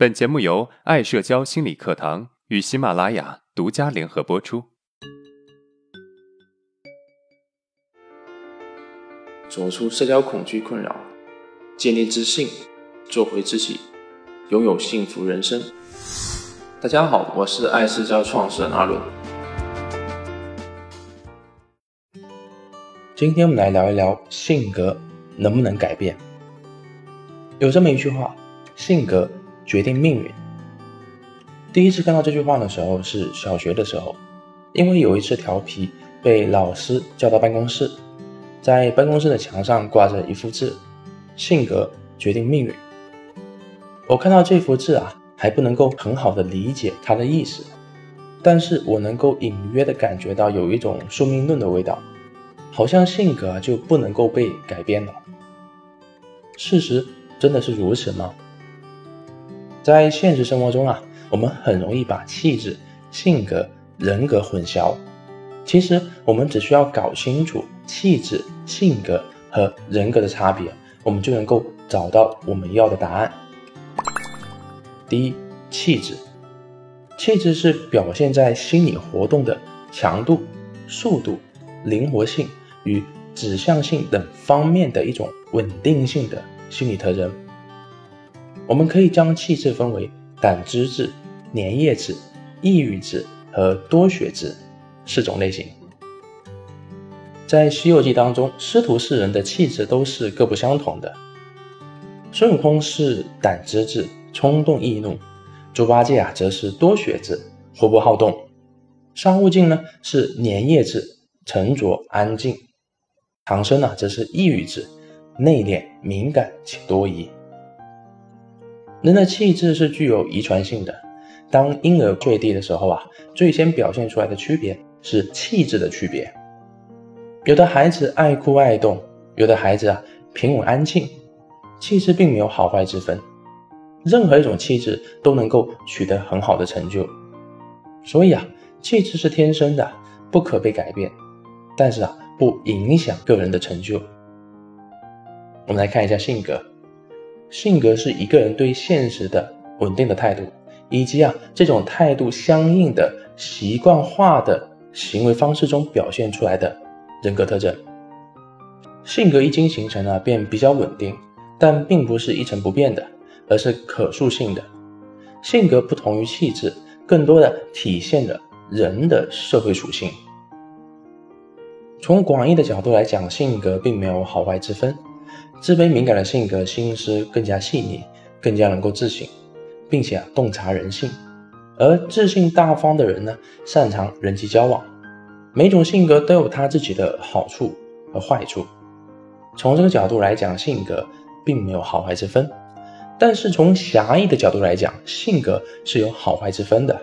本节目由爱社交心理课堂与喜马拉雅独家联合播出。走出社交恐惧困扰，建立自信，做回自己，拥有幸福人生。大家好，我是爱社交创始人阿伦。今天我们来聊一聊性格能不能改变。有这么一句话：性格决定命运。第一次看到这句话的时候是小学的时候，因为有一次调皮被老师叫到办公室，在办公室的墙上挂着一幅字：“性格决定命运。”我看到这幅字啊，还不能够很好的理解它的意思，但是我能够隐约的感觉到有一种宿命论的味道。好像性格就不能够被改变了。事实真的是如此吗？在现实生活中啊，我们很容易把气质、性格、人格混淆。其实我们只需要搞清楚气质、性格和人格的差别，我们就能够找到我们要的答案。第一，气质。气质是表现在心理活动的强度、速度、灵活性。与指向性等方面的一种稳定性的心理特征。我们可以将气质分为胆汁质、粘液质、抑郁质和多血质四种类型。在《西游记》当中，师徒四人的气质都是各不相同的。孙悟空是胆汁质，冲动易怒；猪八戒啊，则是多血质，活泼好动；沙悟净呢是粘液质，沉着安静。唐僧呢，则是抑郁质，内敛、敏感且多疑。人的气质是具有遗传性的。当婴儿坠地的时候啊，最先表现出来的区别是气质的区别。有的孩子爱哭爱动，有的孩子啊平稳安静，气质并没有好坏之分。任何一种气质都能够取得很好的成就。所以啊，气质是天生的，不可被改变。但是啊。不影响个人的成就。我们来看一下性格，性格是一个人对现实的稳定的态度，以及啊这种态度相应的习惯化的行为方式中表现出来的人格特征。性格一经形成啊，便比较稳定，但并不是一成不变的，而是可塑性的。性格不同于气质，更多的体现了人的社会属性。从广义的角度来讲，性格并没有好坏之分。自卑敏感的性格，心思更加细腻，更加能够自省，并且洞察人性；而自信大方的人呢，擅长人际交往。每种性格都有他自己的好处和坏处。从这个角度来讲，性格并没有好坏之分。但是从狭义的角度来讲，性格是有好坏之分的。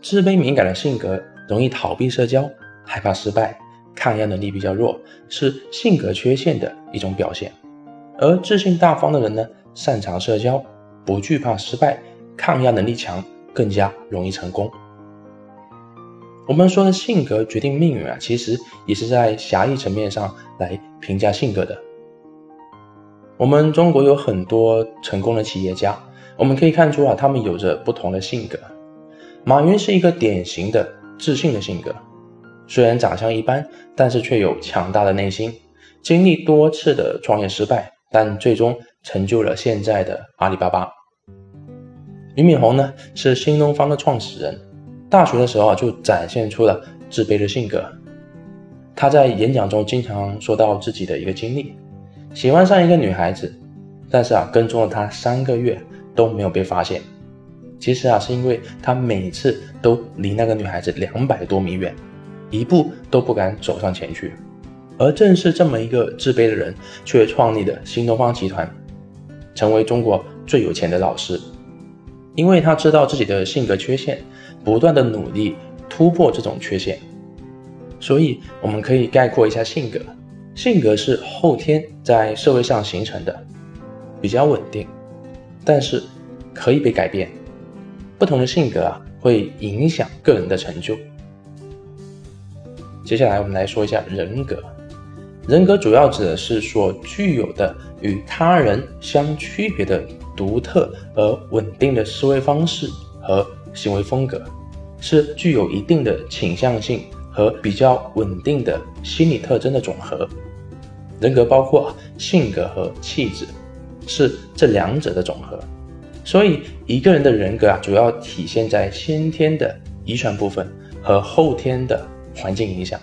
自卑敏感的性格容易逃避社交，害怕失败。抗压能力比较弱，是性格缺陷的一种表现。而自信大方的人呢，擅长社交，不惧怕失败，抗压能力强，更加容易成功。我们说的性格决定命运啊，其实也是在狭义层面上来评价性格的。我们中国有很多成功的企业家，我们可以看出啊，他们有着不同的性格。马云是一个典型的自信的性格。虽然长相一般，但是却有强大的内心。经历多次的创业失败，但最终成就了现在的阿里巴巴。俞敏洪呢，是新东方的创始人。大学的时候啊，就展现出了自卑的性格。他在演讲中经常说到自己的一个经历：喜欢上一个女孩子，但是啊，跟踪了她三个月都没有被发现。其实啊，是因为他每次都离那个女孩子两百多米远。一步都不敢走上前去，而正是这么一个自卑的人，却创立了新东方集团，成为中国最有钱的老师。因为他知道自己的性格缺陷，不断的努力突破这种缺陷。所以我们可以概括一下性格：性格是后天在社会上形成的，比较稳定，但是可以被改变。不同的性格啊，会影响个人的成就。接下来我们来说一下人格。人格主要指的是所具有的与他人相区别的独特而稳定的思维方式和行为风格，是具有一定的倾向性和比较稳定的心理特征的总和。人格包括性格和气质，是这两者的总和。所以，一个人的人格啊，主要体现在先天的遗传部分和后天的环境影响。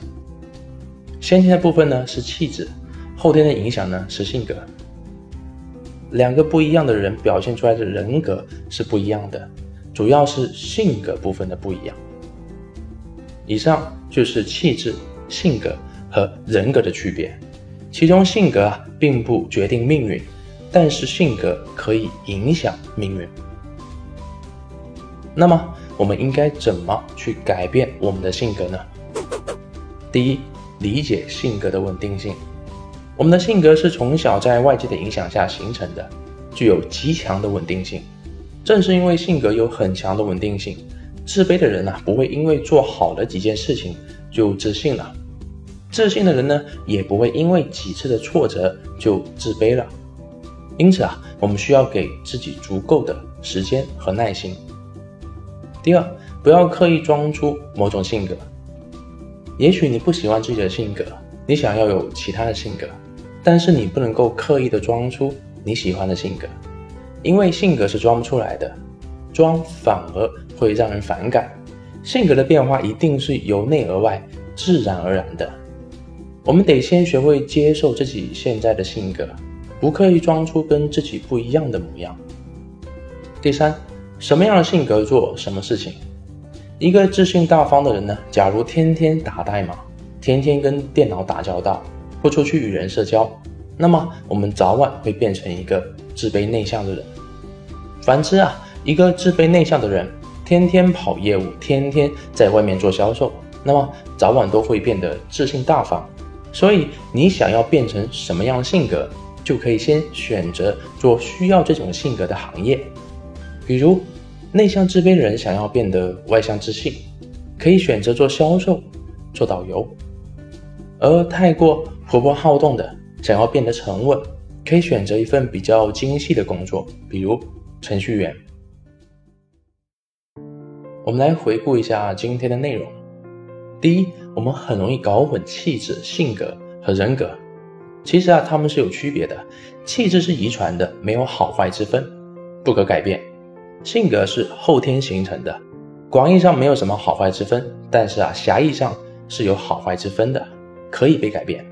先天的部分呢是气质，后天的影响呢是性格。两个不一样的人表现出来的人格是不一样的，主要是性格部分的不一样。以上就是气质、性格和人格的区别。其中性格啊并不决定命运，但是性格可以影响命运。那么我们应该怎么去改变我们的性格呢？第一，理解性格的稳定性。我们的性格是从小在外界的影响下形成的，具有极强的稳定性。正是因为性格有很强的稳定性，自卑的人呢不会因为做好了几件事情就自信了。自信的人呢，也不会因为几次的挫折就自卑了。因此啊，我们需要给自己足够的时间和耐心。第二，不要刻意装出某种性格。也许你不喜欢自己的性格，你想要有其他的性格，但是你不能够刻意的装出你喜欢的性格，因为性格是装不出来的，装反而会让人反感。性格的变化一定是由内而外，自然而然的。我们得先学会接受自己现在的性格，不刻意装出跟自己不一样的模样。第三，什么样的性格做什么事情？一个自信大方的人呢，假如天天打代码，天天跟电脑打交道，不出去与人社交，那么我们早晚会变成一个自卑内向的人。反之啊，一个自卑内向的人，天天跑业务，天天在外面做销售，那么早晚都会变得自信大方。所以，你想要变成什么样的性格，就可以先选择做需要这种性格的行业。比如，内向自卑的人想要变得外向自信，可以选择做销售、做导游；而太过活泼好动的，想要变得沉稳，可以选择一份比较精细的工作，比如程序员。我们来回顾一下今天的内容。第一，我们很容易搞混气质、性格和人格。其实啊，他们是有区别的。气质是遗传的，没有好坏之分，不可改变；性格是后天形成的，广义上没有什么好坏之分，但是啊，狭义上是有好坏之分的，可以被改变。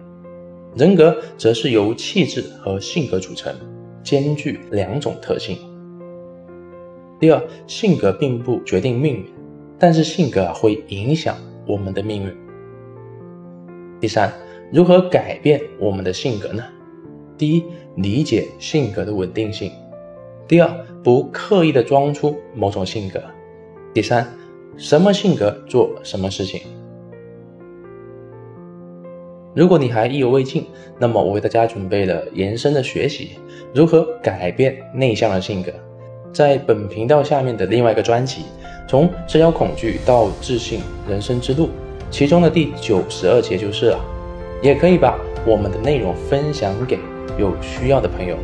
人格则是由气质和性格组成，兼具两种特性。第二，性格并不决定命运，但是性格啊会影响。我们的命运。第三，如何改变我们的性格呢？第一，理解性格的稳定性；第二，不刻意的装出某种性格；第三，什么性格做什么事情。如果你还意犹未尽，那么我为大家准备了延伸的学习，如何改变内向的性格。在本频道下面的另外一个专辑《从社交恐惧到自信人生之路》，其中的第九十二节就是了。也可以把我们的内容分享给有需要的朋友。